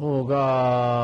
오가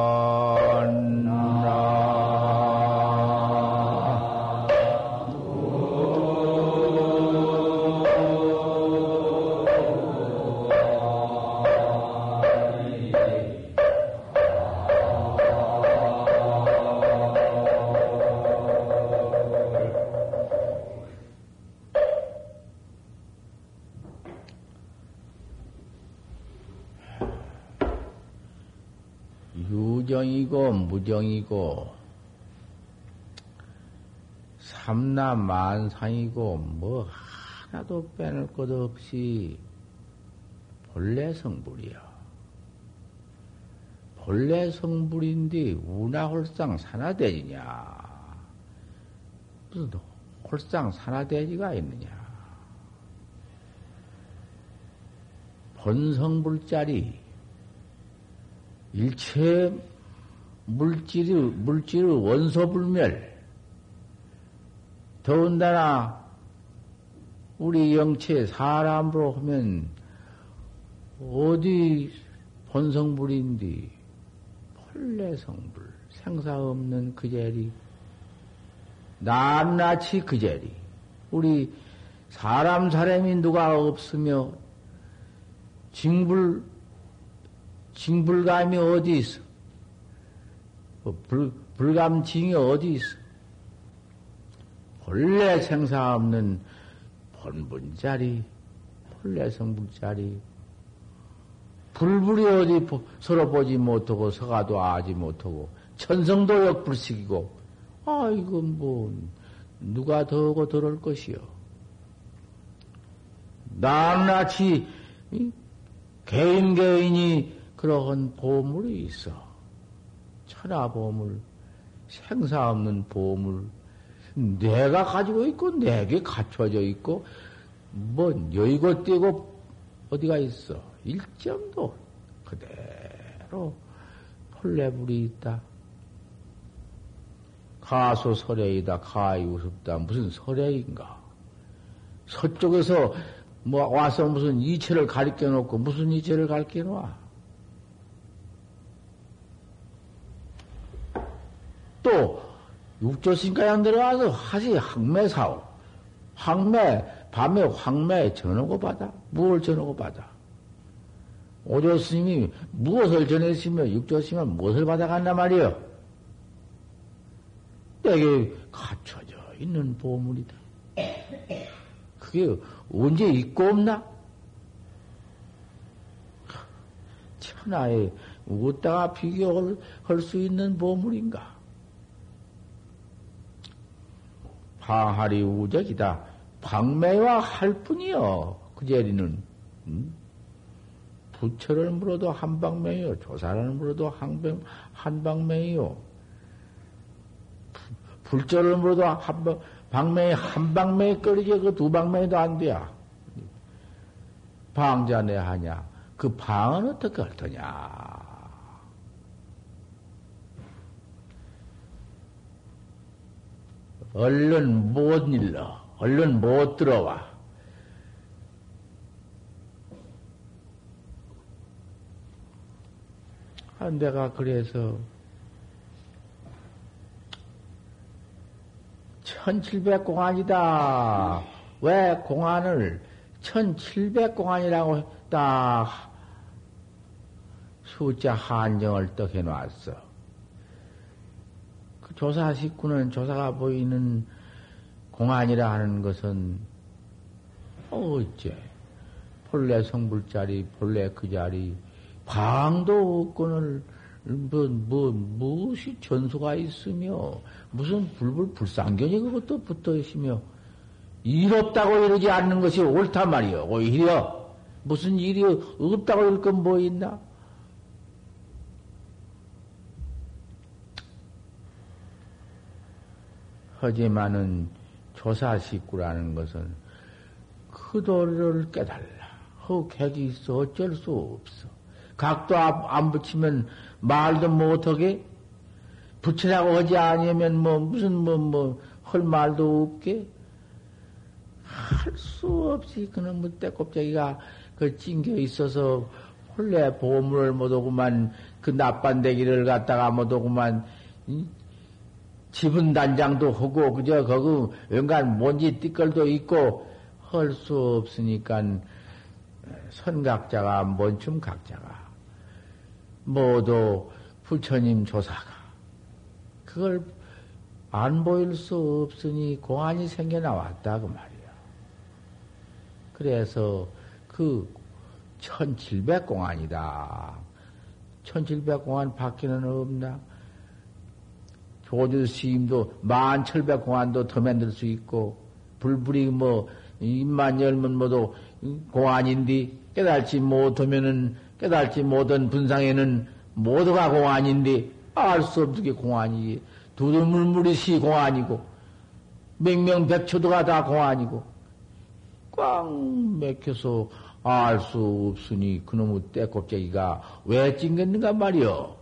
얼우 무정이고 삼남만상이고 뭐 하나도 빼놓을 것 없이 본래 성불이야. 본래 성불인데 운하홀상 산하대지냐? 무슨 홀상 산하대지가 있느냐? 본성불자리 일체 물질이, 물질의 원소불멸. 더군다나, 우리 영체 사람으로 하면, 어디 본성불인디, 본래성불, 생사 없는 그 자리, 낱낱이 그 자리. 우리 사람 사람이 누가 없으며, 징불, 징불감이 어디 있어? 불, 불감징이 어디 있어? 본래 생사 없는 본분자리, 본래 성불자리. 불불이 어디 서로 보지 못하고 서가도 아지 못하고 천성도 역불식이고 아 이건 뭐 누가 더하고 들을 것이요. 낱낱이 개인 개인이 그러한 보물이 있어. 천하 보물, 생사 없는 보물, 내가 가지고 있고, 내게 갖춰져 있고, 뭐, 여의고 떼고 어디가 있어. 일점도 그대로 폴레불이 있다. 가소 설레이다, 가이 우습다. 무슨 설레인가? 서쪽에서 뭐 와서 무슨 이체를 가리켜 놓고 무슨 이체를 가리켜 놓아? 또 육조신가양 들어가서 하시 항매사오. 항매, 밤에 황매 전하고 받아. 무엇을 전하고 받아? 오조 스님이 무엇을 전했으며 육조 스님은 무엇을 받아간단 말이요? 내게 갖춰져 있는 보물이다. 그게 언제 있고 없나? 천하에 어디다가 비교할 수 있는 보물인가? 방하리 우적이다. 방매와 할 뿐이요. 그 자리는, 음? 부처를 물어도 한방매요. 조사를 물어도 한방, 한방매요. 불조를 물어도 한방, 방매에 한방매에 끓이지 그두 방매도 안 돼야. 방자내 하냐. 그 방은 어떻게 할 거냐. 얼른 못 일러. 얼른 못 들어와. 아, 내가 그래서 1700공안이다. 왜 공안을 1700공안이라고 딱 숫자 한정을 떡 해놨어. 그 조사 식구는 조사가 보이는 공안이라 하는 것은 어째 본래 성불자리, 본래 그 자리, 방도 없고는 뭐, 뭐, 무엇이 전수가 있으며, 무슨 불불 불상견이 그것도 붙어 있으며, 일 없다고 이러지 않는 것이 옳단 말이요. 오히려, 무슨 일이 없다고 이럴 건 뭐 있나? 하지만은 조사식구라는 것은 그 도리를 깨달라. 그 객이 있어 어쩔 수 없어. 각도 안 붙이면 말도 못하게 붙이라고 하지 아니면 뭐 무슨 뭐 뭐 할 말도 없게 할 수 없이 그놈의 뭐 때꼽자기가 그 찡겨 있어서 본래 보물을 못 오구만 그 나빤대기를 갖다가 못 오구만 지분 단장도 하고 그저 거기 연간 먼지 띠끌도 있고 할 수 없으니까 선각자가 먼춤 각자가 모두 부처님 조사가 그걸 안 보일 수 없으니 공안이 생겨 나왔다 그 말이야. 그래서 그 1700 공안이다. 1700 공안 밖에는 없나? 조주 스님도 1700공안도 더 만들 수 있고 불불이 뭐 입만 열면 모두 공안인데 깨달지 못하면은 깨달지 못한 분상에는 모두가 공안인데 알 수 없게 공안이 두두물물이 시 공안이고 맹명백초도가 다 공안이고 꽉 맥혀서 알 수 없으니 그놈의 떼껍데기가 왜 찡겼는가 말이여.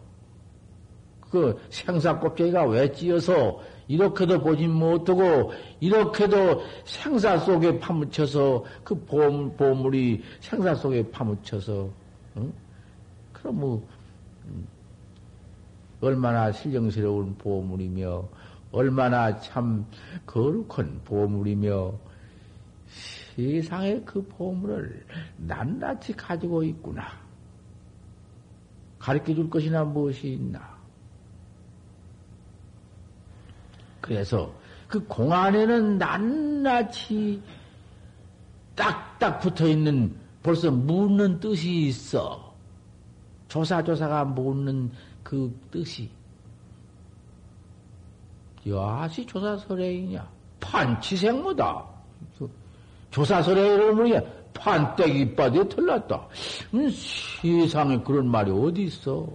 그 생사 껍데기가 왜 찌어서 이렇게도 보지 못하고 이렇게도 생사 속에 파묻혀서 그 보물, 보물이 생사 속에 파묻혀서 응? 그럼 뭐 음, 얼마나 신령스러운 보물이며 얼마나 참 거룩한 보물이며 세상에 그 보물을 낱낱이 가지고 있구나. 가르쳐 줄 것이나 무엇이 있나. 그래서 그 공 안에는 낱낱이 딱딱 붙어 있는 벌써 묻는 뜻이 있어. 조사조사가 묻는 그 뜻이. 야시 조사설레이냐? 판치생무다. 조사설레이를 뭐냐? 판때기 빠져 틀렸다. 음, 세상에 그런 말이 어디 있어?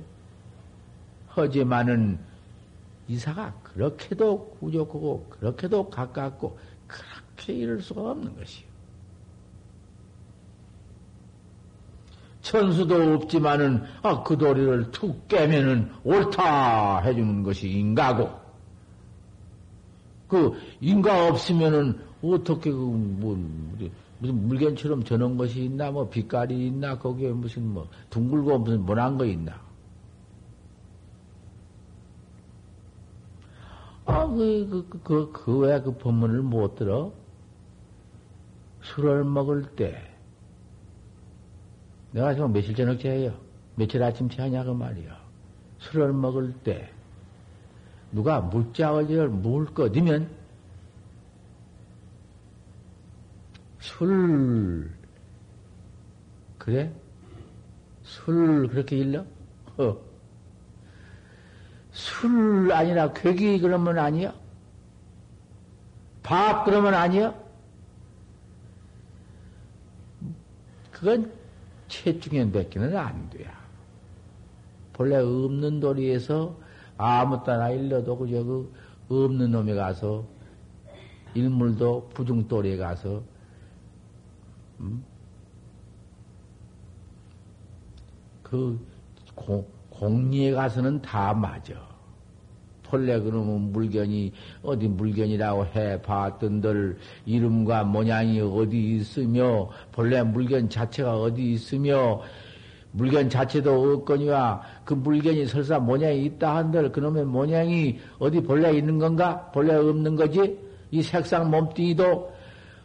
하지만은 이사가 그렇게도 구족하고 그렇게도 가깝고 그렇게 이룰 수가 없는 것이요. 천수도 없지만은 아, 그 도리를 툭 깨면은 옳다 해주는 것이 인가고 그 인가 없으면은 어떻게 그뭐 무슨 물건처럼 저는 것이 있나 뭐 빛깔이 있나 거기에 무슨 뭐 둥글고 무슨 뭐한 거 있나 아, 그, 그, 그, 그, 그, 왜 그 법문을 못 들어? 술을 먹을 때, 내가 지금 며칠 저녁 제해요? 며칠 아침 제하냐, 그 말이야. 술을 먹을 때, 누가 물자어지를 물 꺼지면, 술, 그래? 술 그렇게 일러? 어. 술 아니라 괴기 그러면 아니야? 밥 그러면 아니야? 그건 채중에 뱉기는 안 돼요. 본래 없는 도리에서 아무 따나 일러도 그저 그 없는 놈에 가서 일물도 부중돌이에 가서 음? 그 공, 공리에 가서는 다 맞아. 본래 그러면 물견이 어디 물견이라고 해 봤던들 이름과 모양이 어디 있으며 본래 물견 자체가 어디 있으며 물건 자체도 없거니와 그 물건이 설사 모양이 있다 한들 그놈의 모양이 어디 본래 있는 건가? 본래 없는 거지? 이 색상 몸뚱이도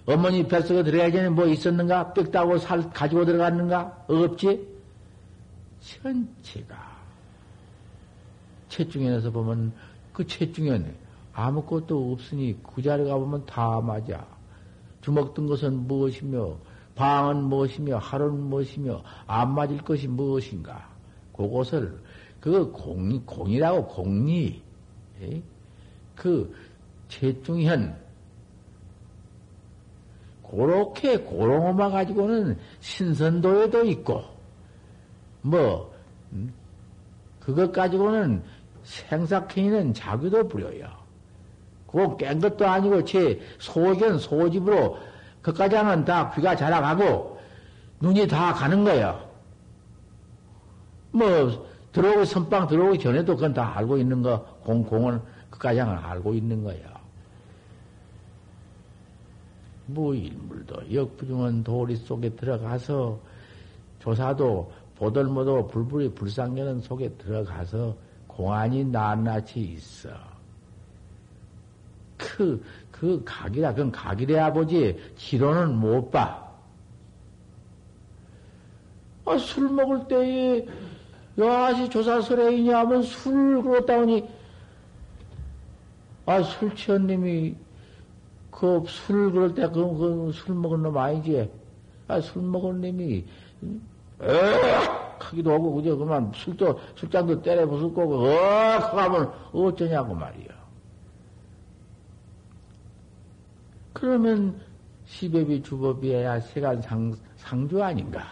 어머니 뱃속에 들어가기 전에 뭐 있었는가? 빽다고 살 가지고 들어갔는가? 없지? 전체가 채중에서 보면 그 채중에는 아무것도 없으니 그 자리에 가보면 다 맞아. 주먹 든 것은 무엇이며 방은 무엇이며 하루는 무엇이며 안 맞을 것이 무엇인가? 그것을 그 공, 공이라고 공리 에? 그 채중현 그렇게 고롱어마 가지고는 신선도에도 있고 뭐 음? 그것 가지고는 생사행위는 자기도 부려요. 그거 깬 것도 아니고 제 소견 소집으로 그까지는 다 귀가 자라가고 눈이 다 가는 거야. 뭐 들어오고 선빵 들어오기 전에도 그건 다 알고 있는 거 공, 공은 그까지는 알고 있는 거야. 뭐 일물도 역부중은 도리 속에 들어가서 조사도 보들모도 불불이 불상견은 속에 들어가서 공안이 낱낱이 있어. 그, 그 각이라, 그건 각이래야 보지, 지로는 못 봐. 아, 술 먹을 때에, 여하시 조사설에이냐 하면 술을 그렇다 보니, 아, 술 취한 놈이, 그 술을 그럴 때, 그, 그, 술 먹은 놈 아니지? 아, 술 먹은 놈이, 으 악! 하기도 하고, 그저 그만 술도, 술장도 때려 부수고, 으악! 하면 어쩌냐고 말이야. 그러면 시법이 주법이어야 세간 상, 상주 아닌가?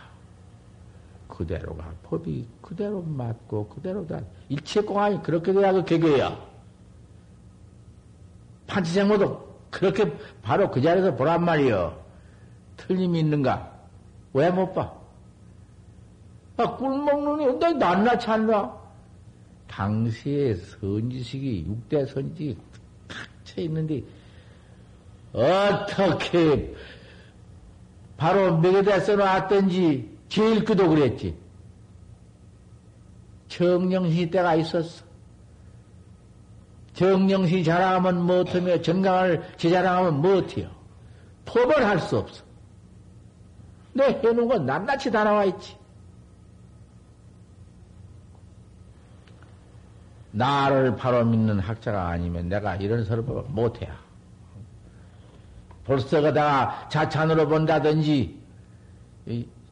그대로가 법이 그대로 맞고 그대로다. 일체 공안이 그렇게 돼야 그 개교야. 판치생모도 그렇게 바로 그 자리에서 보란 말이여. 틀림이 있는가? 왜 못 봐? 아, 꿀이너 낱낱이 않나? 당시에 선지식이, 육대 선지식이 탁쳐 있는데, 어떻게 바로 맥에다 써놨던지 제일 그도 그랬지. 정령시 때가 있었어. 정령시 자랑하면 못하며 정강을 제자랑하면 못해요. 법을 할 수 없어. 내 해놓은 건 낱낱이 다 나와 있지. 나를 바로 믿는 학자가 아니면 내가 이런 설법을 못해요. 벌써 가다가 자찬으로 본다든지,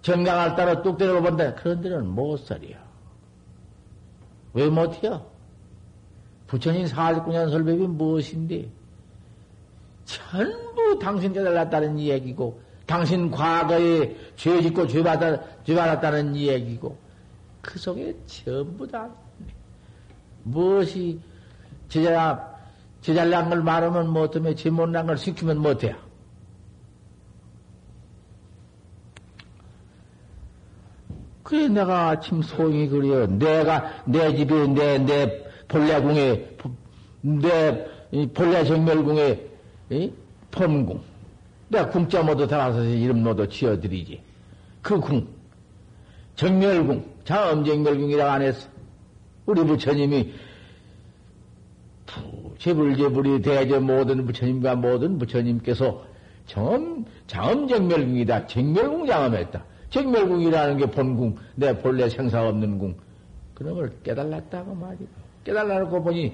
정강을 따라 뚝 때려 본다. 그런 데는 못 살이요. 왜 못해요? 부처님 49년 설법이 무엇인데? 전부 당신 깨달았다는 이야기고, 당신 과거에 죄 짓고 죄 받았다는 이야기고, 그 속에 전부 다, 무엇이 제자, 제잘난 걸 말하면 못하며, 제 못난 걸 시키면 못해요. 그래, 내가 아침 소용이 그려. 내가, 내 집에, 내, 내 본래궁에, 내 본래 정멸궁에, 이? 펌궁. 내가 궁자 모두 들어가서 이름 모두 지어드리지. 그 궁. 정멸궁. 자엄정멸궁이라고 안 했어. 우리 부처님이 제불제불이 대저 모든 부처님과 모든 부처님께서 정, 자엄정멸궁이다. 정멸궁 장엄했다. 정멸궁이라는 게 본궁, 내 본래 생사 없는 궁. 그런 걸 깨달았다고 말이야. 깨달아놓고 보니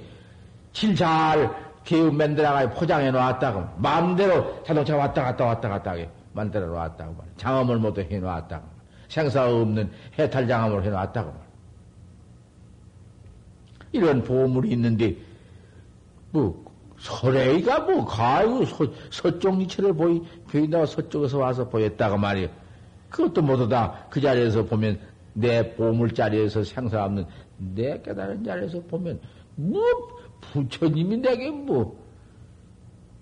질 잘 개우 만들어가 포장해 놨다고. 마음대로 자동차 왔다 갔다 왔다 갔다 하게 만들어 놨다고 말이야. 장엄을 모두 해 놨다고. 생사 없는 해탈 장엄을 해 놨다고 말이야. 이런 보물이 있는데, 뭐, 설레이가 뭐, 가요, 서, 서쪽 이체를 보이, 보인다고 서쪽에서 와서 보였다고 말이야. 그것도 모두 다 그 자리에서 보면 내 보물 자리에서 생사 없는 내 깨달은 자리에서 보면 뭐 부처님이 내게 뭐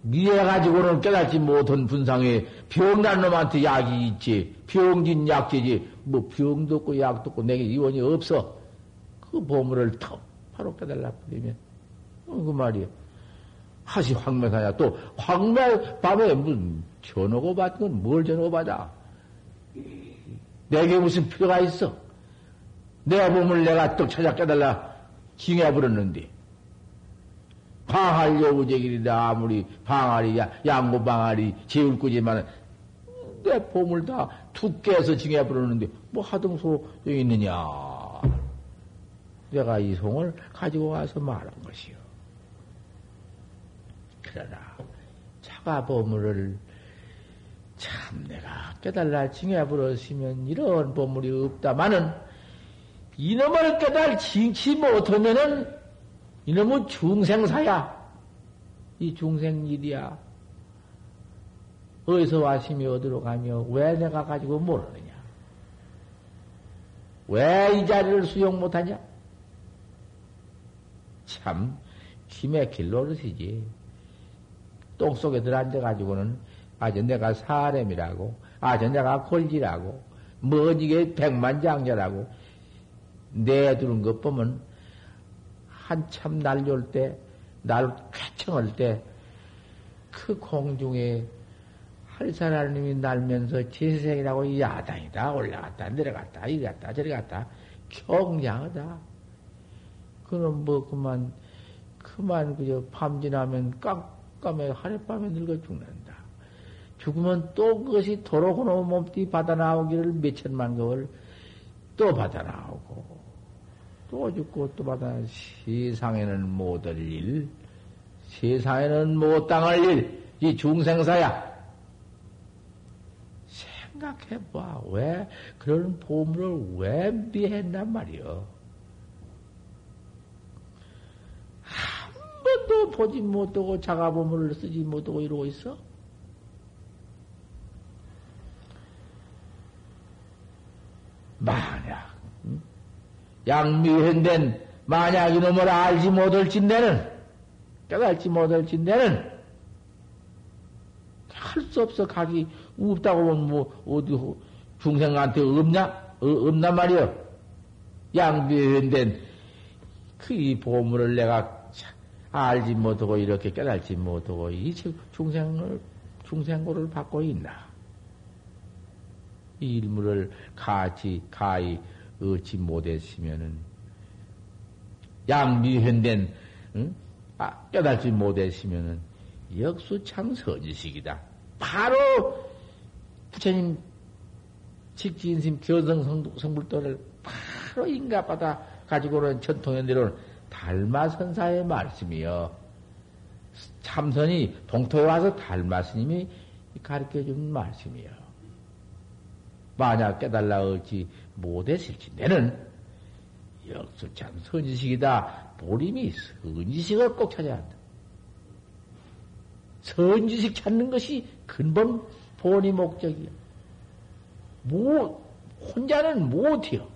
미해가지고는 깨닫지 못한 분상에 병난 놈한테 약이 있지 병진 약제지 뭐 병도 없고 약도 없고 내게 이원이 없어 그 보물을 턱 바로 깨달라 버리면. 어, 그 말이야 하시 황매사냐 또 황매 밤에 무슨 전하고 받건 뭘 전하고 받아? 내게 무슨 필요가 있어? 내 몸을 내가 떡 찾아 깨달라 징해버렸는데. 방할 여우제길이다 아무리 방할이 야, 양고 방할이 제울꾸지만 내 몸을 다 두께해서 징해버렸는데 뭐 하등소 있느냐 내가 이 송을 가지고 와서 말한 것이요 그러나 자가 보물을 참 내가 깨달라 징해버렸으면 이런 보물이 없다마는 이놈을 깨달 징치 못하면은 이놈은 중생사야. 이 중생 일이야. 어디서 왔으며 어디로 가며 왜 내가 가지고 모르느냐? 왜 이 자리를 수용 못하냐? 참 기맥힐 노릇이지. 똥 속에 들어앉아가지고는 아저 내가 사람이라고, 아저 내가 골지라고, 뭐 이게 백만장자라고 내두는 것 보면 한참 날려올 때, 날 쾌청할 때, 그 공중에 할사라님이 날면서 제생이라고 야당이다 올라갔다 내려갔다 이리 갔다 저리 갔다 경량하다. 그럼 뭐 그만 그만 그저 밤 지나면 깜깜해 하룻밤에 늙어 죽는다. 죽으면 또 그것이 도로 그놈 몸띠 받아 나오기를 몇천만 개월 또 받아 나오고 또 죽고 또 받아 세상에는 못 할 일, 세상에는 못 당할 일, 이 중생사야. 생각해봐. 왜, 그런 보물을 왜 미했단 말이여. 한 번도 보지 못하고 자가 보물을 쓰지 못하고 이러고 있어? 만약 양미현된 만약 이놈을 알지 못할진대는 깨달지 못할진대는 할 수 없어. 각이 없다고 보면 뭐 어디 중생한테 없냐? 어, 없단 말이여. 양미현된 그이 보물을 내가 알지 못하고 이렇게 깨달지 못하고 이 중생을 중생고를 받고 있나 이 일물을 같이 가히 얻지 못했으면은 양미현된 응? 아, 깨달지 못했으면은 역수참 서지식이다. 바로 부처님 직지인심 견성 성불도를 바로 인가받아 가지고는 전통에 내려온 달마선사의 말씀이요. 참선이 동토에 와서 달마스님이 가르쳐 준 말씀이요. 만약 깨달라 어찌 못했을지 내는 역수 참 선지식이다. 보림이 선지식을 꼭 찾아야 한다. 선지식 찾는 것이 근본 본이 목적이야. 뭐, 혼자는 못해요.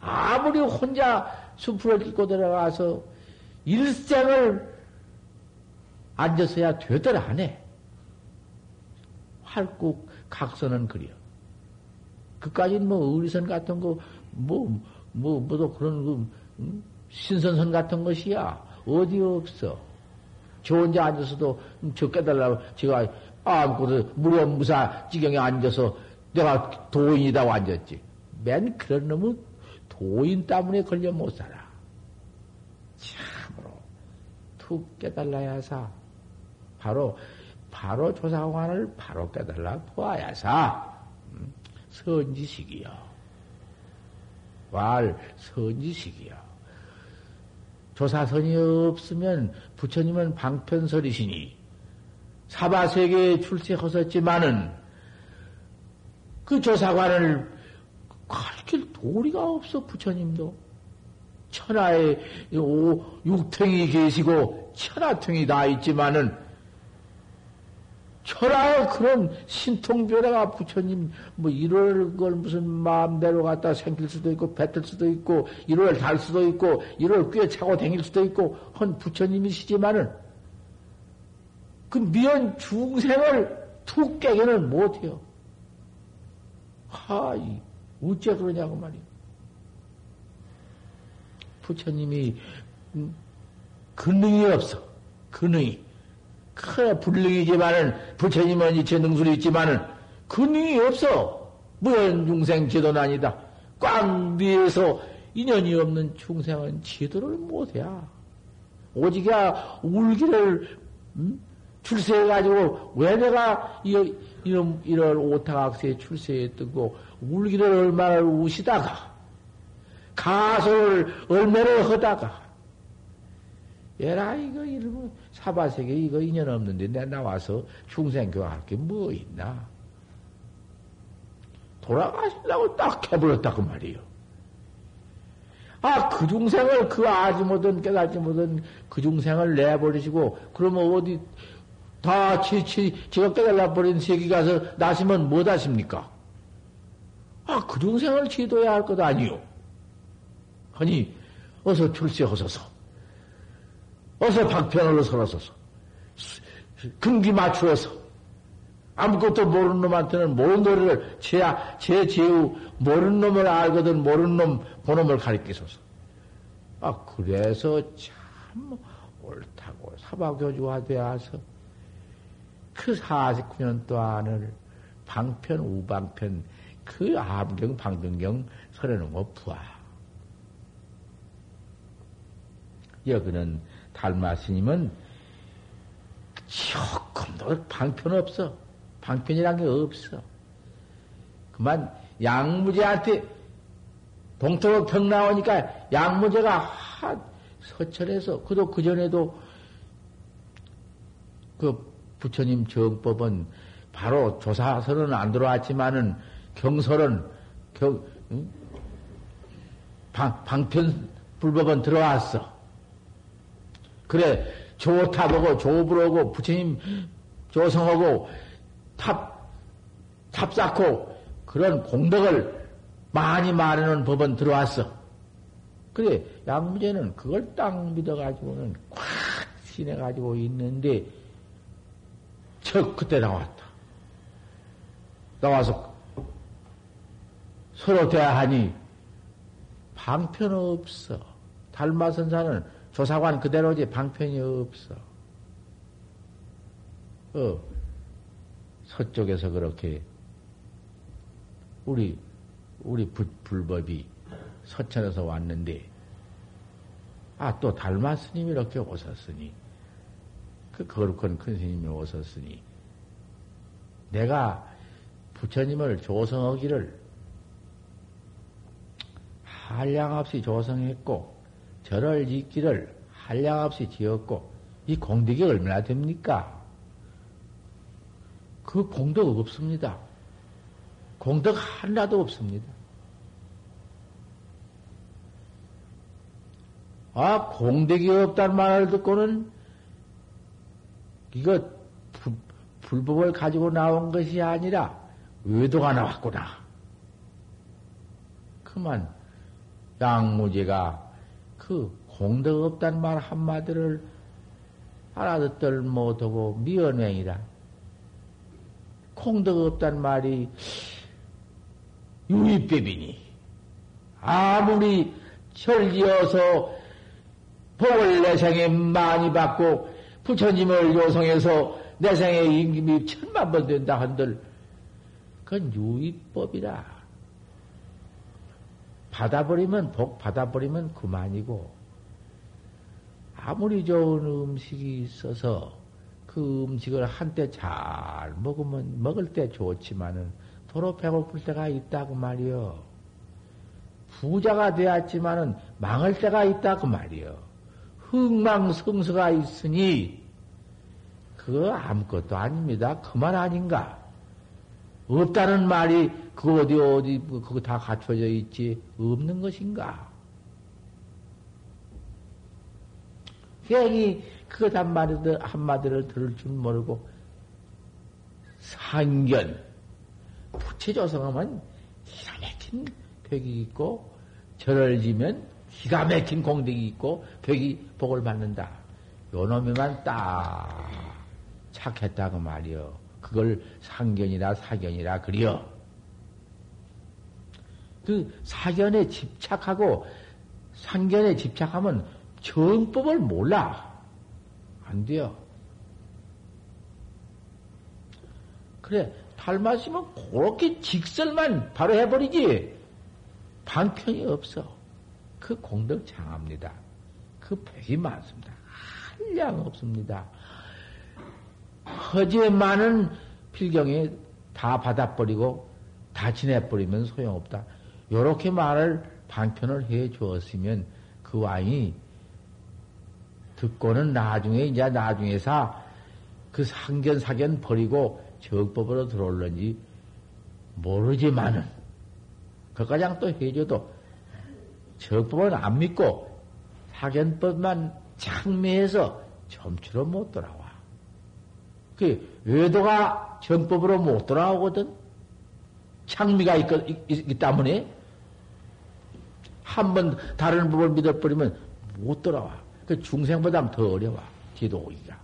아무리 혼자 숲을 딛고 들어가서 일생을 앉아서야 되더라 안 해. 활국 각선은 그려. 그까진 뭐 의리선 같은 거, 뭐, 뭐, 뭐도 그런 그, 음? 신선선 같은 것이야. 어디 없어. 저 혼자 앉아서도 저 깨달라고 제가 아무것도 무렴무사 지경에 앉아서 내가 도인이다고 앉았지. 맨 그런 놈은 도인 때문에 걸려 못 살아. 참으로 툭 깨달라야 사. 바로, 바로 조사관을 바로 깨달라 보아야 사. 선지식이요. 말 선지식이요. 조사선이 없으면 부처님은 방편설이시니 사바세계에 출세하셨지만은 그 조사관을 가르칠 도리가 없어 부처님도 천하에 육탱이 계시고 천하탱이 다 있지만은 철하에 그런 신통별에가 부처님 뭐 이럴 걸 무슨 마음대로 갖다 생길 수도 있고 뱉을 수도 있고 이럴 달 수도 있고 이럴 꽤 차고 다닐 수도 있고 헌 부처님이시지만은 그 미연 중생을 툭 깨기는 못해요. 하이 어째 그러냐고 말이요. 부처님이 음, 근능이 없어. 근능이. 큰 불능이지만은 부처님은 이체 능술이 있지만은 그 능이 없어. 무연 중생 제도는 아니다. 꽝 위에서 인연이 없는 중생은 지도를 못해야. 오직야 울기를, 음? 출세해가지고, 왜 내가 이, 이런, 이런 오타각세에 출세했던고, 울기를 얼마나 우시다가, 가설을 얼마나 하다가, 얘라, 이거, 이러면, 사바세계 이거 인연 없는데, 내 나와서 중생 교화할 게 뭐 있나? 돌아가시려고 딱 해버렸다, 그 말이요. 아, 그 중생을, 그 아지 못한, 깨닫지 못한 그 중생을 내버리시고, 그러면 어디, 다 지, 지, 지가 깨달아 버린 세계 가서 나시면 뭐 하십니까? 아, 그 중생을 지도해야 할 것 아니요. 아니, 어서 출세하소서. 어서 박편으로 서러서서. 금기 맞추어서. 아무것도 모르는 놈한테는 모르는 노래를 제, 제 제우 모르는 놈을 알거든 모르는 놈 그 놈을 가리키소서. 아 그래서 참 옳다고 사바교주가 되어서 그 49년 동안을 방편 우방편 그 암경 방등경 설해놓은 거 부하. 여기는 달마 스님은 조금도 방편 없어. 방편이란 게 없어. 그만 양무제한테 동토로 병 나오니까 양무제가 한 서천에서 그도 그전에도 그 부처님 정법은 바로 조사설은 안 들어왔지만은 경설은 경, 응? 방, 방편 불법은 들어왔어. 그래 좋다 보고 조부로고 부처님 조성하고 탑, 탑 쌓고 그런 공덕을 많이 말하는 법은 들어왔어. 그래, 양무제는 그걸 딱 믿어가지고는 콱 신해가지고 있는데, 저 그때 나왔다. 나와서 서로 대하니 방편 없어. 달마선사는 조사관 그대로지 방편이 없어. 어, 서쪽에서 그렇게 우리 우리 불법이 서천에서 왔는데 아 또 달마 스님이 이렇게 오셨으니 그 거룩한 큰 스님이 오셨으니 내가 부처님을 조성하기를 한량없이 조성했고 절을 짓기를 한량없이 지었고 이 공덕이 얼마나 됩니까? 그 공덕 없습니다. 공덕 하나도 없습니다. 아, 공덕이 없다는 말을 듣고는 이거 불, 불법을 가지고 나온 것이 아니라 외도가 나왔구나. 그만 양무제가 그 공덕 없다는 말 한마디를 알아듣들 못하고 미연행이라. 공덕 없단 말이 유의법이니 아무리 철지어서 복을 내 생에 많이 받고 부처님을 요성해서 내 생에 임금이 천만 번 된다 한들 그건 유의법이라 받아버리면 복 받아버리면 그만이고 아무리 좋은 음식이 있어서 그 음식을 한때 잘 먹으면 먹을 때 좋지만은 도로 배고플 때가 있다고 말이요. 부자가 되었지만은 망할 때가 있다고 말이요. 흥망성서가 있으니 그거 아무것도 아닙니다. 그만 아닌가? 없다는 말이 그 어디 어디 그거 다 갖춰져 있지 없는 것인가? 괜히 그 한마디를, 한마디를 들을 줄 모르고, 상견, 부채조성하면 기가 막힌 벽이 있고, 절을 지면 기가 막힌 공덕이 있고, 벽이 복을 받는다. 요 놈이만 딱 착했다고 말이요. 그걸 상견이라 사견이라 그리요. 그 사견에 집착하고 상견에 집착하면 정법을 몰라. 안 돼요. 그래, 탈마시면 그렇게 직설만 바로 해버리지. 방편이 없어. 그 공덕 장합니다. 그 백이 많습니다. 한량 없습니다. 허지에 많은 필경에 다 받아버리고 다 지내버리면 소용없다. 요렇게 말을 방편을 해 주었으면 그 왕이 듣고는 나중에 이제 나중에서 그 상견 사견 버리고 적법으로 들어올는지 모르지만은 그까장 또 해줘도 적법은 안 믿고 사견법만 장매해서 점치로 못 돌아와. 그 외도가 정법으로 못 돌아오거든. 창미가 있, 있, 있기 때문에 한 번 다른 법을 믿어버리면 못 돌아와. 그 중생보다 더 어려워. 뒤도 오기가.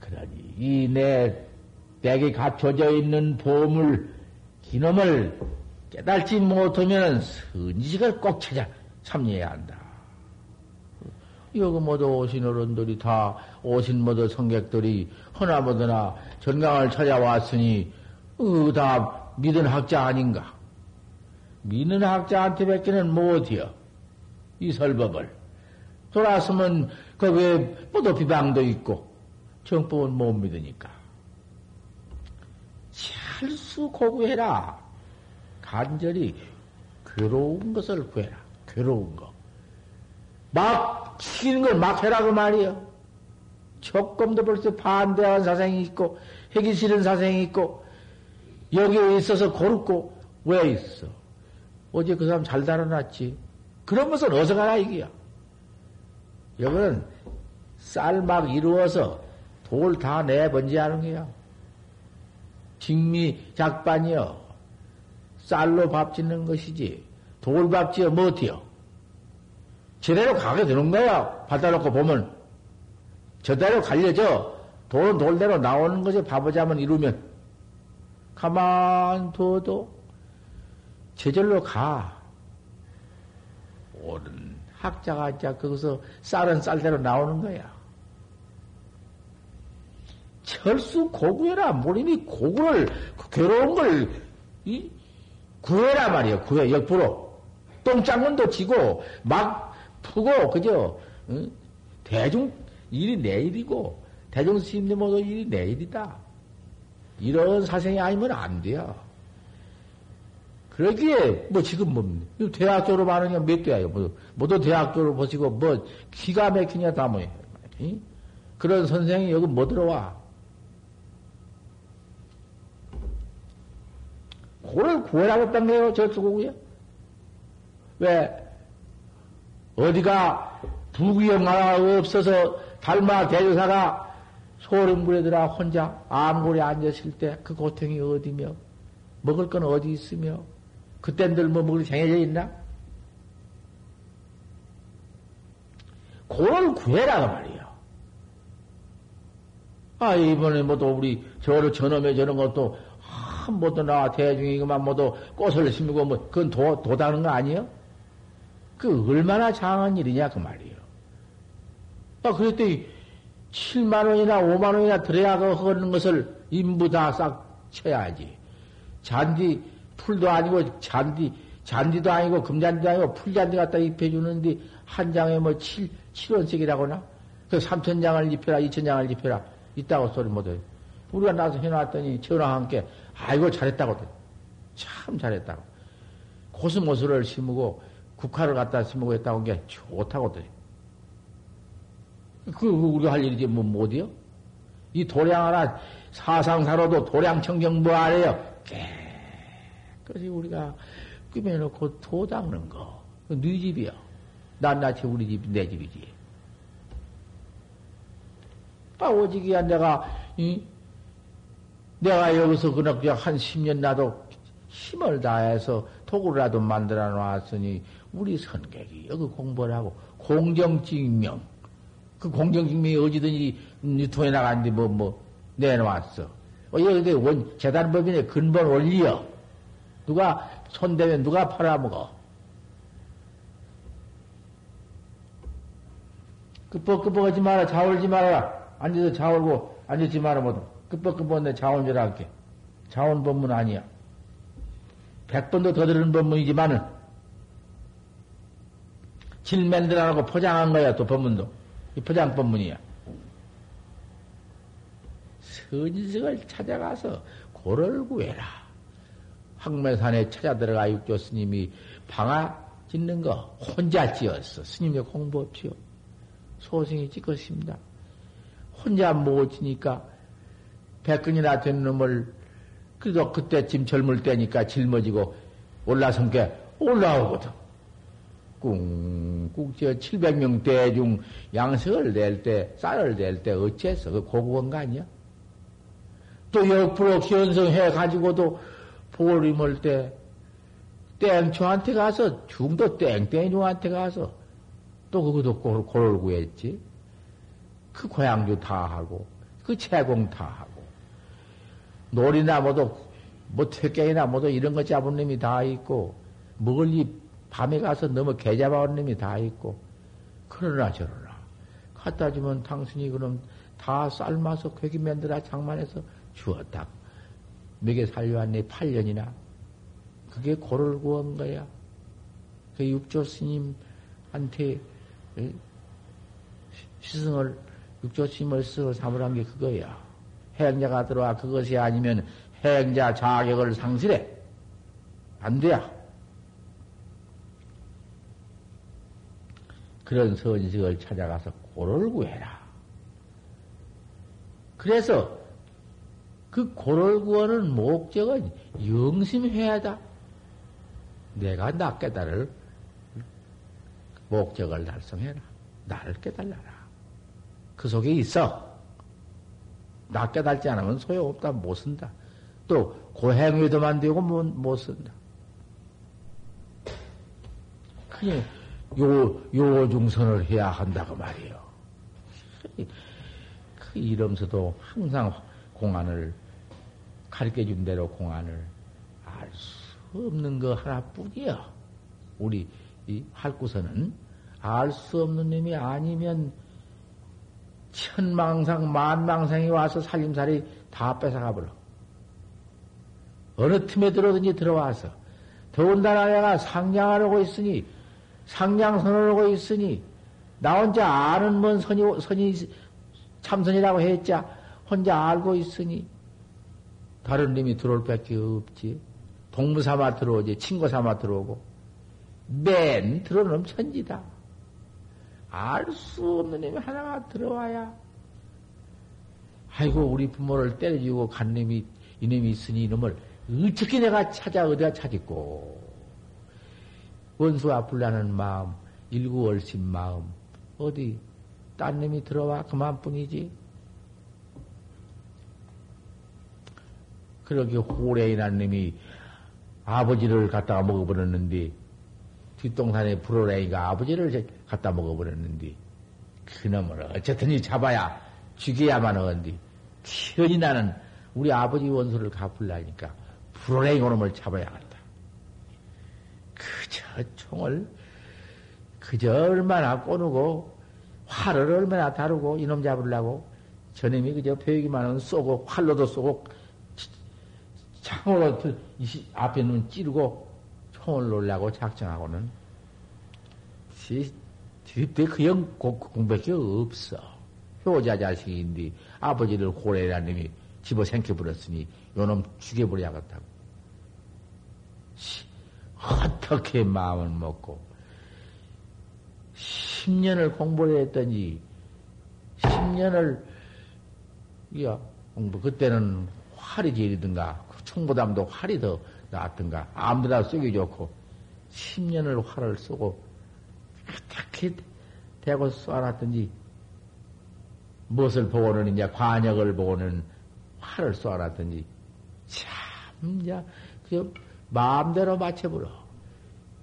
그러니 이내 백에 갖춰져 있는 보물 기놈을 깨달지 못하면 선지식을 꼭 찾아 참여해야 한다. 여기 모두 오신 어른들이 다 오신 모두 성객들이 허나보드나 전강을 찾아왔으니 어, 다 믿은 학자 아닌가? 믿는 학자한테 뵙기는 못해요. 이 설법을. 돌아서면 거기에 뭐도 비방도 있고 정법은 못 믿으니까. 찰수 고구해라. 간절히 괴로운 것을 구해라. 괴로운 거. 막 시키는 걸 막 해라 그 말이요. 조금도 벌써 반대한 사생이 있고 하기 싫은 사생이 있고 여기에 있어서 고르고 왜 있어? 어제 그 사람 잘 달아놨지. 그런 것은 어서 가라 이게야. 여기는 쌀막 이루어서 돌 다 내번지하는 거야. 직미 작반이여. 쌀로 밥 짓는 것이지. 돌밥 지어 못해요. 제대로 가게 되는 거야. 받아 놓고 보면. 저대로 갈려져. 돌은 돌대로 나오는 거지. 바보자면 이루면. 가만 둬도 제절로 가. 옳은 학자가 이제 거기서 쌀은 쌀대로 나오는 거야. 철수 고구해라. 모림이 고구를, 그 괴로운 걸, 이, 구해라 말이야. 구해, 역부로. 똥장문도 지고, 막 푸고, 그죠? 응? 대중, 일이 내일이고, 대중 스님들 모두 일이 내일이다. 이런 사생이 아니면 안 돼요. 그러기에, 뭐, 지금 뭐, 대학 졸업하느냐 몇 대야요. 뭐, 모두 대학 졸업하시고, 뭐, 기가 막히냐, 다 뭐, 이? 그런 선생이 여기 뭐 들어와? 그걸 구해라겠다는 거예요, 저 수고구에. 왜? 어디가 부귀영화가 없어서 달마 대조사가 소름부리더라 혼자 암골에 앉았을 때 그 고통이 어디며 먹을 건 어디 있으며 그땐 들 뭐 먹을 정해져 있나? 그걸 구해라 그 말이야. 아 이번에 뭐또 우리 저를 저놈의 저런 것도 한 모두 나와 대중이 그만 모두 꽃을 심고 뭐 그건 도 도다는 거 아니에요? 그 얼마나 장한 일이냐 그 말이에요. 아 그랬더니 7만 원이나 5만 원이나 들어야 그 하는 것을 인부 다 싹 쳐야지. 잔디 풀도 아니고 잔디 잔디도 아니고 금잔디도 아니고 풀잔디 갖다 입혀주는데 한 장에 뭐 7, 7원씩이라고나? 그 3천 장을 입혀라, 2천 장을 입혀라. 있다고 소리 못해. 우리가 나서 해놨더니 전화 함께 아이고 잘했다고. 참 잘했다고. 코스모스를 심고 국화를 갖다 심고 했다고 게 좋다고 돼. 그 우리가 할 일이지 뭐 못이요? 이 도량 하나 사상사로도 도량 청정 뭐 아래요? 깨끗이 우리가 꾸며놓고 도 닦는 거. 그네 집이요. 낱낱이 우리 집, 내 집이지. 아, 오직이야 내가, 이? 내가 여기서 그냥 한 10년 나도 힘을 다해서 도구라도 만들어 놨으니, 우리 선객이 여기 공부를 하고, 공정증명, 그 공정증명이 어디든지 유통에 나갔는데 뭐, 뭐, 내놓았어. 어, 여기 원, 재단법인의 근본 원리여. 누가 손대면 누가 팔아먹어. 급벅급벅하지 마라. 자월지 말아라. 앉아서 자월고, 앉았지 마라. 모두. 급벅급벅 내 자원 줄 알게. 자원 법문 아니야. 백 번도 더 들은 법문이지만은, 질맨들하고 포장한 거야, 또 법문도. 이 포장 법문이야. 선식을 찾아가서 고를 구해라. 황매산에 찾아 들어가 육조 스님이 방아 짓는 거 혼자 지었어. 스님의 공부 없지요. 소승이 찍었습니다. 혼자 못 지니까 백근이나 된 놈을 그래도 그때쯤 젊을 때니까 짊어지고 올라선 게 올라오거든. 꿍꿍 저 700명 대중 양식을 낼 때, 쌀을 낼 때 어째서 그 고구한 거 아니야? 또 역부로 현성해 가지고도 보림을 때 땡초한테 가서 중도 땡땡이한테 가서 또 그것도 고를 구했지. 그 고향주 다 하고 그 채공 다 하고 놀이나 뭐도 뭐 퇴경이나 뭐도 이런 거 잡은 놈이 다 있고 멀리 밤에 가서 너무 개 잡아온 놈이 다 있고 그러나 저러나 갖다 주면 당신이 그럼 다 삶아서 괴기 만들어 장만해서 주었다. 몇개 살려왔네 8년이나 그게 고를 구한 거야. 그 육조 스님한테 시승을 육조 스님을 쓰고 삼으란 게 그거야. 행자가 들어와 그것이 아니면 행자 자격을 상실해. 안 돼야. 그런 선식을 찾아가서 고를 구해라. 그래서 그 고를 구하는 목적은 영심해야다. 내가 나 깨달을 목적을 달성해라. 나를 깨달라라. 그 속에 있어. 나 깨달지 않으면 소용없다. 못 쓴다. 또 고행위도만 되고 못, 못 쓴다. 그냥 요, 요중선을 해야 한다고 말이요. 그 이러면서도 항상 공안을 가르쳐 준 대로 공안을 알 수 없는 거 하나뿐이야. 우리 이 할구서는 알 수 없는 놈이 아니면 천망상 만망상이 와서 살림살이 다 뺏어가 버려. 어느 틈에 들어든지 들어와서 더군다나 내가 상냥을 하고 있으니 상냥선을 하고 있으니 나 혼자 아는 뭔 선이 선이 참선이라고 했자 혼자 알고 있으니 다른 놈이 들어올 밖에 없지. 동무 삼아 들어오지, 친구 삼아 들어오고, 맨 들어오는 천지다. 알 수 없는 놈이 하나가 들어와야. 아이고, 우리 부모를 때려주고 간 놈이, 이놈이 있으니 이놈을 어떻게 내가 찾아, 어디가 찾겠고. 원수와 불나는 마음, 일구월심 마음, 어디, 딴 놈이 들어와 그만뿐이지. 그렇게 호래인한 놈이 아버지를 갖다가 먹어버렸는데, 뒷동산에 불어라이가 아버지를 갖다 먹어버렸는데, 그놈을 어쨌든 잡아야 죽여야만 하는데, 티연이 나는 우리 아버지 원수를 갚으려니까, 불어라이 그놈을 잡아야겠다. 총을, 그저 얼마나 꼬누고, 활을 얼마나 다루고, 이놈 잡으려고, 저놈이 그저 배우기만 하면 쏘고, 활로도 쏘고, 창으로 앞에 눈 찌르고 총을 놓으려고 작정하고는 뒤에 그형 공백이 없어. 효자 자식인데 아버지를 호래라는 놈이 집어 생겨버렸으니 요놈 죽여버려야겠다고. 어떻게 마음을 먹고 10년을 공부를 했더니 10년을 야 공부 그때는 활이 제일이든가 총보담도 활이 더 낫던가. 아무데나 쓰기 좋고, 10년을 활을 쓰고, 딱히 대고 쏘아놨더니, 무엇을 보고는 이제 관역을 보고는 활을 쏘아놨더니, 참, 이제, 그, 마음대로 맞춰버려.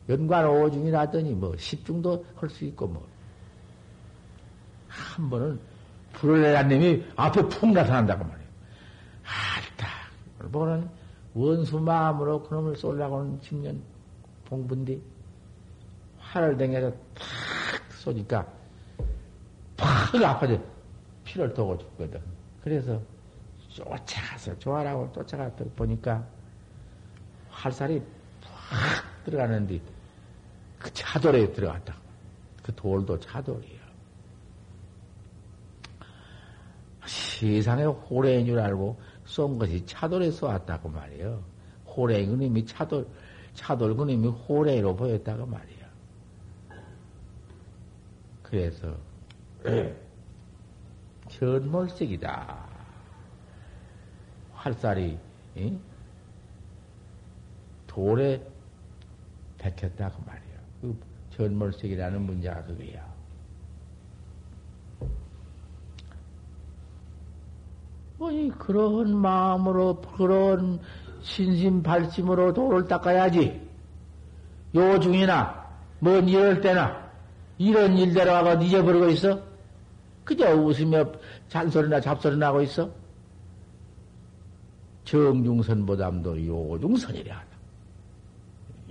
연관 오중이라더니, 뭐, 십중도 할 수 있고, 뭐. 한 번은, 불을 내란 놈이 앞에 푹 나타난다고 말이에요. 아따, 보는 원수 마음으로 그놈을 쏠라고는 10년 봉분디 활을 댕겨서 탁 쏘니까 팍 아파져 피를 도고 죽거든. 그래서 쫓아가서 좋아라고 쫓아갔더 보니까 활살이 확 들어가는데 그 차돌에 들어갔다. 그 돌도 차돌이야. 세상에 호래인 줄 알고 쏜 것이 차돌에 쏘았다고 말이에요. 호래 그님이 차돌, 차돌 그님이 호래로 보였다고 말이야. 그래서, 전몰색이다. 활살이, 응? 돌에 백혔다고 말이야. 그 전몰색이라는 문제가 그거야. 아니, 그런 마음으로, 그런 신심 발심으로 돌을 닦아야지. 요 중이나, 뭔 이럴 때나, 이런 일대로 하고 잊어버리고 있어? 그저 웃으며 잔소리나 잡소리나 하고 있어? 정중선보담도 요중선이라.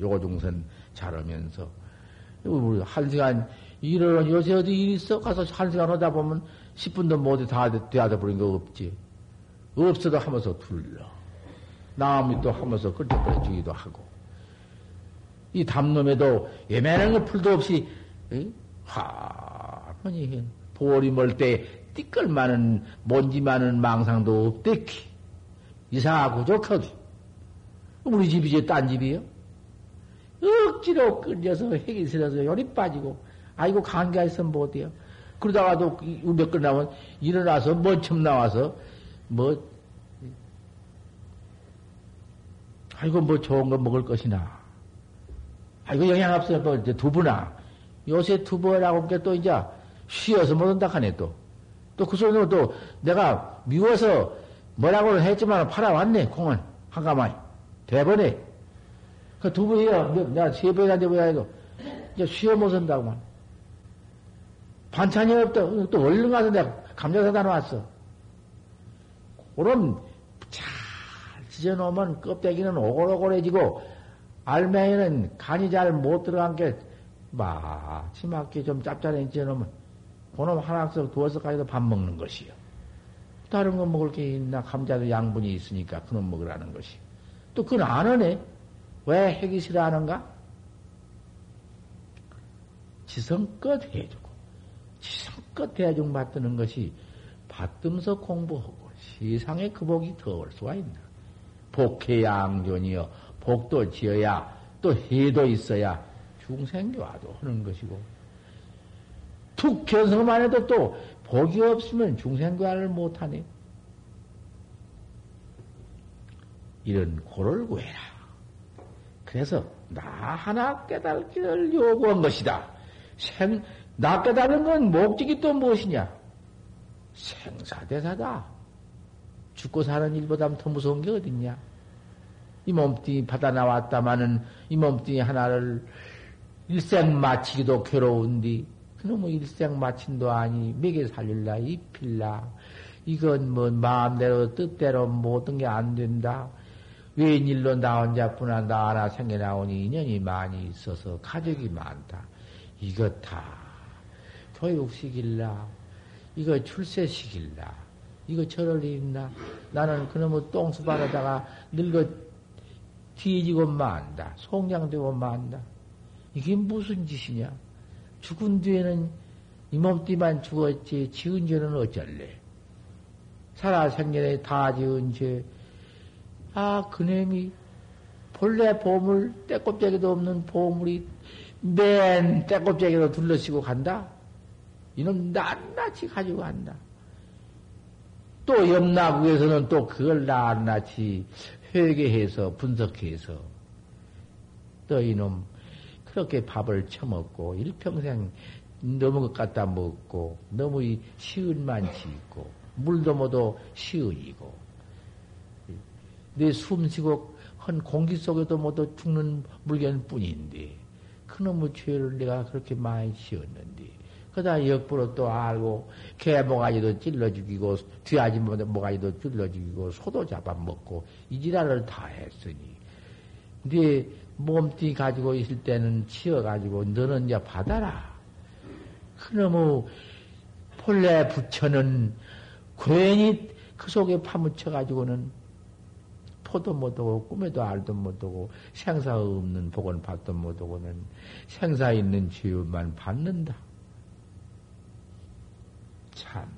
요중선 잘하면서, 우리 한 시간, 일을, 요새 어디 일 있어? 가서 한 시간 하다 보면 10분도 못해 다 되어다 버린 거 없지. 없어도 하면서 둘러. 나무이 또 하면서 끌어버려 주기도 하고. 이 담놈에도 예매한 거 풀도 없이, 하머니, 볼이 멀때 띠끌 많은, 먼지 많은 망상도 없대키. 이상하고 좋거든. 우리 집이 이제 딴 집이요? 억지로 끌려서 핵이 슬어서 열이 빠지고, 아이고, 있으면 못해요. 그러다가도 몇건 나면 일어나서 먼참 나와서 뭐, 아이고, 뭐 좋은 거 먹을 것이나. 아이고, 영양 없어요. 뭐, 이제 두부나. 요새 두부라고 게또 이제 쉬어서 못한다 하네, 또. 또 그 소리는 또 내가 미워서 뭐라고는 했지만 팔아왔네, 콩은. 한가마이. 대번에. 그 두부예요. 내가 세 번이나 돼보야 해도 이제 쉬어 못 산다고만. 반찬이 없다. 또 얼른 가서 내가 감자 사다 놨어. 그럼 잘 찢어놓으면 껍데기는 오골오골해지고 알맹이는 간이 잘 못 들어간 게 마지막에 좀 짭짤해 찢어놓으면 그놈 하나씩 두어서 가지고 밥 먹는 것이요. 다른 거 먹을 게 있나? 감자도 양분이 있으니까 그놈 먹으라는 것이. 또 그건 안 하네. 왜 해기 싫어하는가? 지성껏 해주고 지성껏 해중 받드는 것이 받듬서 공부하고 세상에 그 복이 더 올 수가 있나. 복해양존이여 복도 지어야 또 해도 있어야 중생교화도 하는 것이고 툭 견성만 해도 또 복이 없으면 중생교화를 못하네. 이런 고를 구해라. 그래서 나 하나 깨달기를 요구한 것이다. 생, 나 깨달은 건 목적이 또 무엇이냐? 생사대사다. 죽고 사는 일보다 더 무서운 게 어딨냐? 이 몸뚱이 받아 나왔다마는 이 몸뚱이 하나를 일생 마치기도 괴로운디 그놈의 일생 마친도 아니 먹여 살릴라 입힐라 이건 뭐 마음대로 뜻대로 모든 게 안 된다. 웬일로 나 혼자뿐아 나 하나 생겨 나오니 인연이 많이 있어서 가족이 많다. 이것 다 교육시킬라. 이거 출세시킬라. 이거 저럴 리 있나? 나는 그놈의 똥수바에다가 늙어 뒤지고 만다. 송장되고 만다. 이게 무슨 짓이냐? 죽은 뒤에는 이 몸띠만 죽었지, 지은 죄는 어쩔래? 살아 생전에 다 지은 죄. 아, 그놈이 본래 보물, 떼껍데기도 없는 보물이 맨 떼껍데기로 둘러쓰고 간다? 이놈 낱낱이 가지고 간다. 또 염라국에서는 또 그걸 낱낱이 회개해서 분석해서 또 이놈 그렇게 밥을 처먹고 일평생 너무 것 갖다 먹고 너무 시은만 지있고 물도 모두 시은이고 내 숨쉬고 한 공기 속에도 모두 죽는 물견 뿐인데 그놈의 죄를 내가 그렇게 많이 지었는데 그다 역부로 또 알고 개 모가지도 찔러 죽이고 뒤아지 모가지도 찔러 죽이고 소도 잡아먹고 이 지랄을 다 했으니 네 몸뚱이 가지고 있을 때는 치워가지고 너는 이제 받아라. 그놈의 본래 부처는 괜히 그 속에 파묻혀가지고는 포도 못하고 꿈에도 알도 못하고 생사 없는 복은 받도 못하고는 생사 있는 죄만 받는다. 참.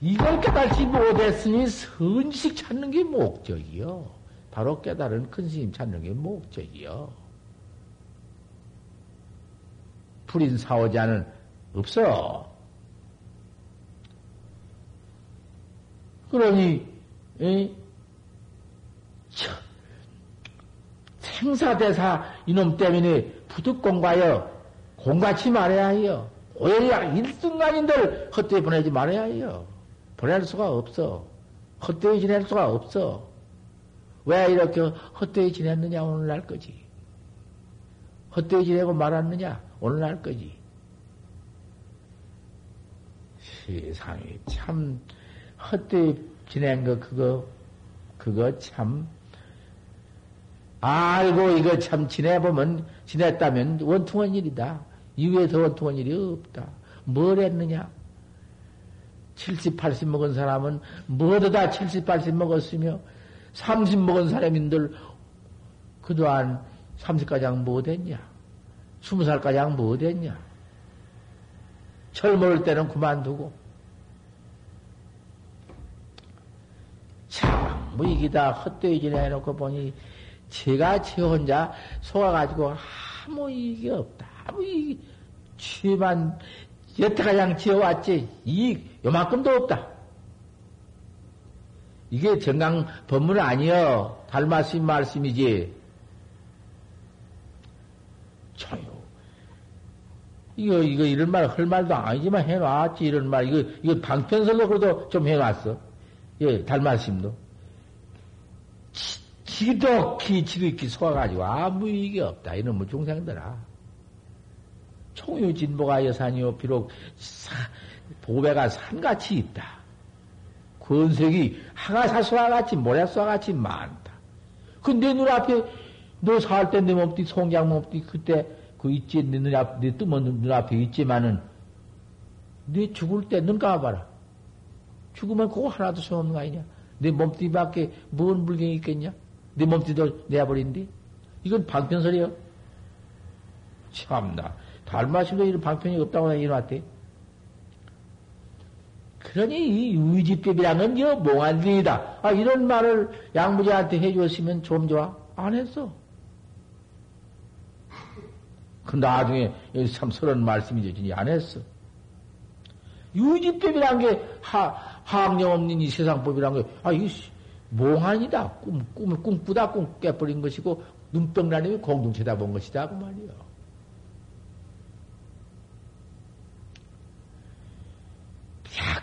이걸 깨달지 못했으니 선식 찾는 게 목적이요. 바로 깨달은 큰 스님 찾는 게 목적이요. 불인 사오자는 없어. 그러니, 에? 생사대사 이놈 때문에 부득공과여 공같이 말해야 해요. 오히려 일순간인들 헛되이 보내지 말아야 해요. 보낼 수가 없어. 헛되이 지낼 수가 없어. 왜 이렇게 헛되이 지냈느냐, 오늘날 거지. 헛되이 지내고 말았느냐, 오늘날 거지. 세상에 참, 헛되이 지낸 거, 그거, 그거 참, 알고 이거 참 지내보면, 지냈다면 원통한 일이다. 이후에 더 원통한 일이 없다. 뭘 했느냐? 70, 80 먹은 사람은 뭐도다 70, 80 먹었으며 30 먹은 사람인들 그동안 30가장 못했냐? 20살가장 못했냐? 젊을 때는 그만두고 참, 뭐 헛되이 지내놓고 보니 제가 제 혼자 속아가지고 아무 이익이 없다. 아무 이익이, 죄만 여태가장 지어왔지, 이익 요만큼도 없다. 이게 정강 법문 아니여. 달마스님 말씀이지. 저요. 이거, 이거, 이런 말, 할 말도 아니지만 해놨지, 이런 말. 이거, 이거 방편설로 그래도 좀 해놨어. 예, 달마스님도. 지독히, 지극히 속아가지고 아무 이익이 없다. 이놈의 중생들아. 총유진보가 여산이요. 비록 사, 보배가 산같이 있다. 권색이 하가사수와 같이 모래수와 같이 많다. 그 내 눈앞에 너 살 때 내 몸띠 송장 몸띠 그때 그 있지 내 눈앞 내 뜨면 눈앞에 있지만은 네 죽을 때 눈 감아봐라. 죽으면 그거 하나도 소용없는 거 아니냐? 내 몸띠밖에 뭔 물경이 있겠냐? 내 몸띠도 내버린디? 이건 방편설이요. 참나. 달마심도 이런 방편이 없다고 해놨대. 그러니 이 유지법이라는 게 몽환들이다. 아, 이런 말을 양부자한테 해줬으면 좀 좋아. 안 했어. 그 나중에 참 서른 말씀이죠. 진짜 안 했어. 유지법이란 게 하, 하악령 없는 이 세상법이란 게, 아, 이거 몽환이다. 꿈, 꿈을 꿈꾸다 꿈 깨버린 것이고, 눈병나님이 공동체다 본 것이다. 그 말이요.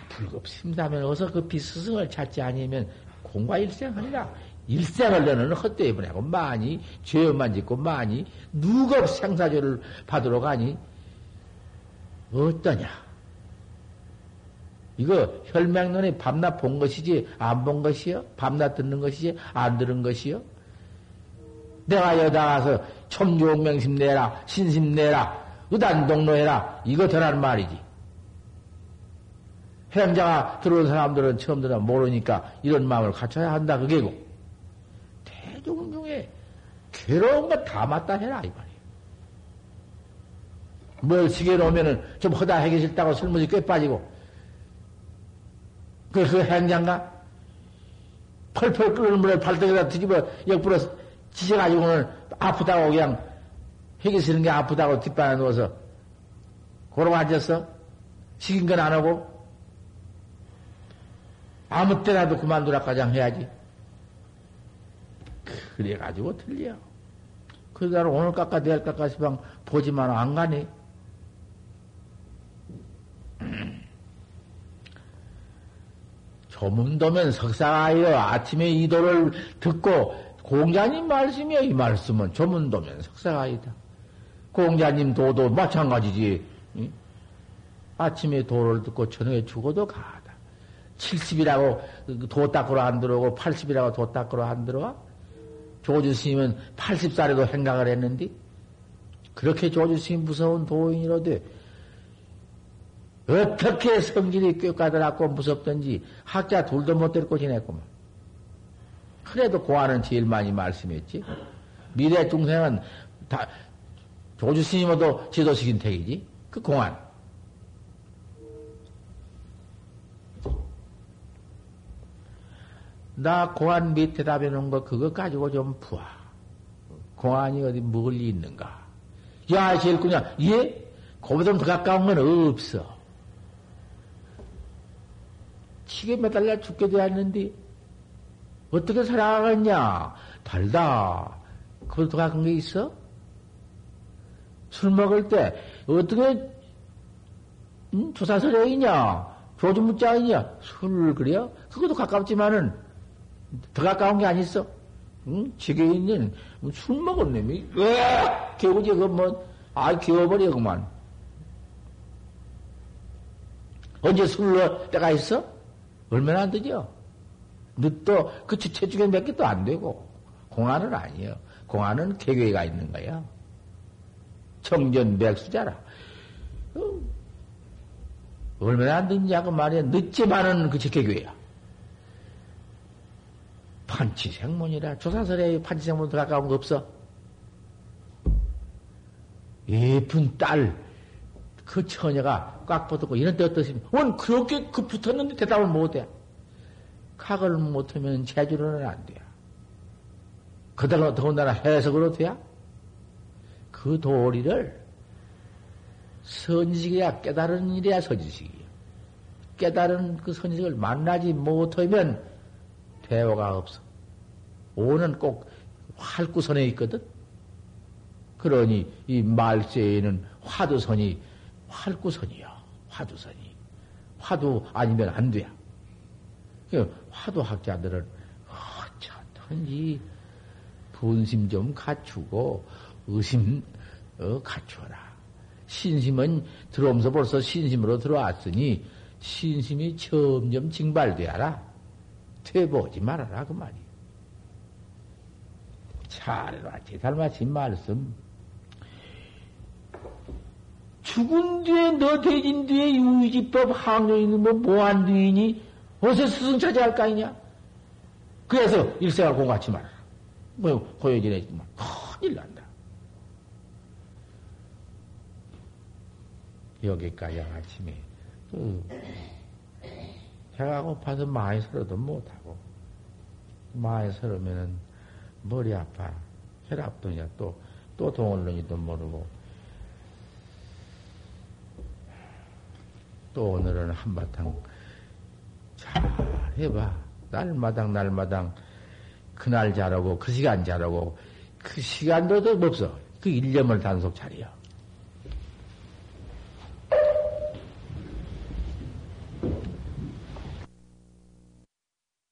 불급 심다면 어서 급히 그 스승을 찾지 아니면 공과 일생하니라. 일생을 너는 헛되이 보내고 많이 죄업만 짓고 많이 누겁 생사죄를 받으러 가니 어떠냐? 이거 혈맹론이 밤낮 본 것이지 안 본 것이요? 밤낮 듣는 것이지 안 들은 것이요? 내가 여다 가서 첨주옥명심 내라 신심 내라 의단동로해라 이거 되란 말이지. 행자가 들어온 사람들은 처음 들어 모르니까 이런 마음을 갖춰야 한다. 그게고. 대중 중에 괴로운 거 다 맞다 해라. 이 말이에요. 뭘 시계 놓으면은 좀 허다 하기 싫다고 설무지 꽤 빠지고. 그, 그 행장가? 펄펄 끓는 물을 발등에다 뒤집어 옆으로 지져가지고는 아프다고 그냥 싫은 게 아프다고 뒷방에 누워서 그러고 앉았어? 시킨 건안 하고 아무 때라도 그만두라 가장 해야지. 그래가지고 틀려. 그러다 오늘 깎아 내일 깎아 시방 보지만 안 가네. 조문도면 석사하여 아침에 이 도를 듣고 공자님 말씀이야 이 말씀은 조문도면 석사가이다. 공자님 도도 마찬가지지. 아침에 도를 듣고 저녁에 죽어도 가. 70이라고 도 닦으러 안 들어오고 80이라고 도 닦으러 안 들어와? 조주 스님은 80살에도 행각을 했는데 그렇게 조주 스님 무서운 도인이로되 어떻게 성질이 꾀까다랗고 무섭던지 학자 둘도 못 데리고 지냈구만. 그래도 고아는 제일 많이 말씀했지. 미래 중생은 다 조주 스님도 지도시킨 택이지. 그 공안. 나 공안 밑에 답해 놓은 거 그거 가지고 좀 부아. 공안이 어디 먹을 리 있는가? 야, 제일 그냥, 예? 그보다 더 가까운 건 없어. 치게 매달려 죽게 되었는데, 어떻게 살아가겠냐? 달다. 더 가까운 게 있어? 술 먹을 때, 어떻게, 음, 조사설이냐? 조주무자이냐? 술을 그래요? 그것도 가깝지만은, 더 가까운 게 아니었어? 응? 지게 있는, 술 먹은 놈이, 으악! 개구지, 그 뭐, 아, 개워버려, 그만. 언제 술로 때가 있어? 얼마나 안 되죠? 늦도 그 주체 중에 몇 개도 안 되고, 공안은 아니에요. 공안은 개개가 있는 거야. 청전 백수자라. 어, 얼마나 안 되냐고 말이야. 늦지만은 그 개개야. 판치생문이라 조사설에 판치생문 더 가까운 거 없어. 예쁜 딸, 그 처녀가 꽉 붙었고, 이런 데 어떻습니까? 원, 그렇게 그 붙었는데 대답을 못해. 각을 못하면 재주로는 안 돼. 그다가 더군다나 해석으로 돼야? 그 도리를 선지식이야, 깨달은 일이야, 선지식이야. 깨달은 그 선지식을 만나지 못하면 대화가 없어. 오는 꼭 활구선에 있거든? 그러니 이 말세에는 화두선이 활구선이요. 화두선이. 화두 아니면 안 돼. 그 화두 학자들은 어쩌든지 분심 좀 갖추고 의심 어, 갖추어라. 신심은 들어오면서 벌써 신심으로 들어왔으니 신심이 점점 징발되어라. 퇴보하지 말아라 그 말이야. 잘해놨지 닮아진 말씀. 죽은 뒤에 너 대진 뒤에 유지법 항정이는 뭐 뭐한 뒤이니 어서 스승 차지할 거 아니냐? 그래서 일생활 공같이 말아라. 뭐 고여지내지만 큰일 난다. 여기까지 아침에 그 배가 고파서 많이 설어도 못하고 많이 설으면은 머리 아파 혈압도냐 또또 동원론이도 모르고 또 오늘은 한바탕 잘 해봐. 날마당, 날마당, 그날 자라고, 그 시간 자라고, 그 시간도 도 없어. 그 일념을 단속 차려.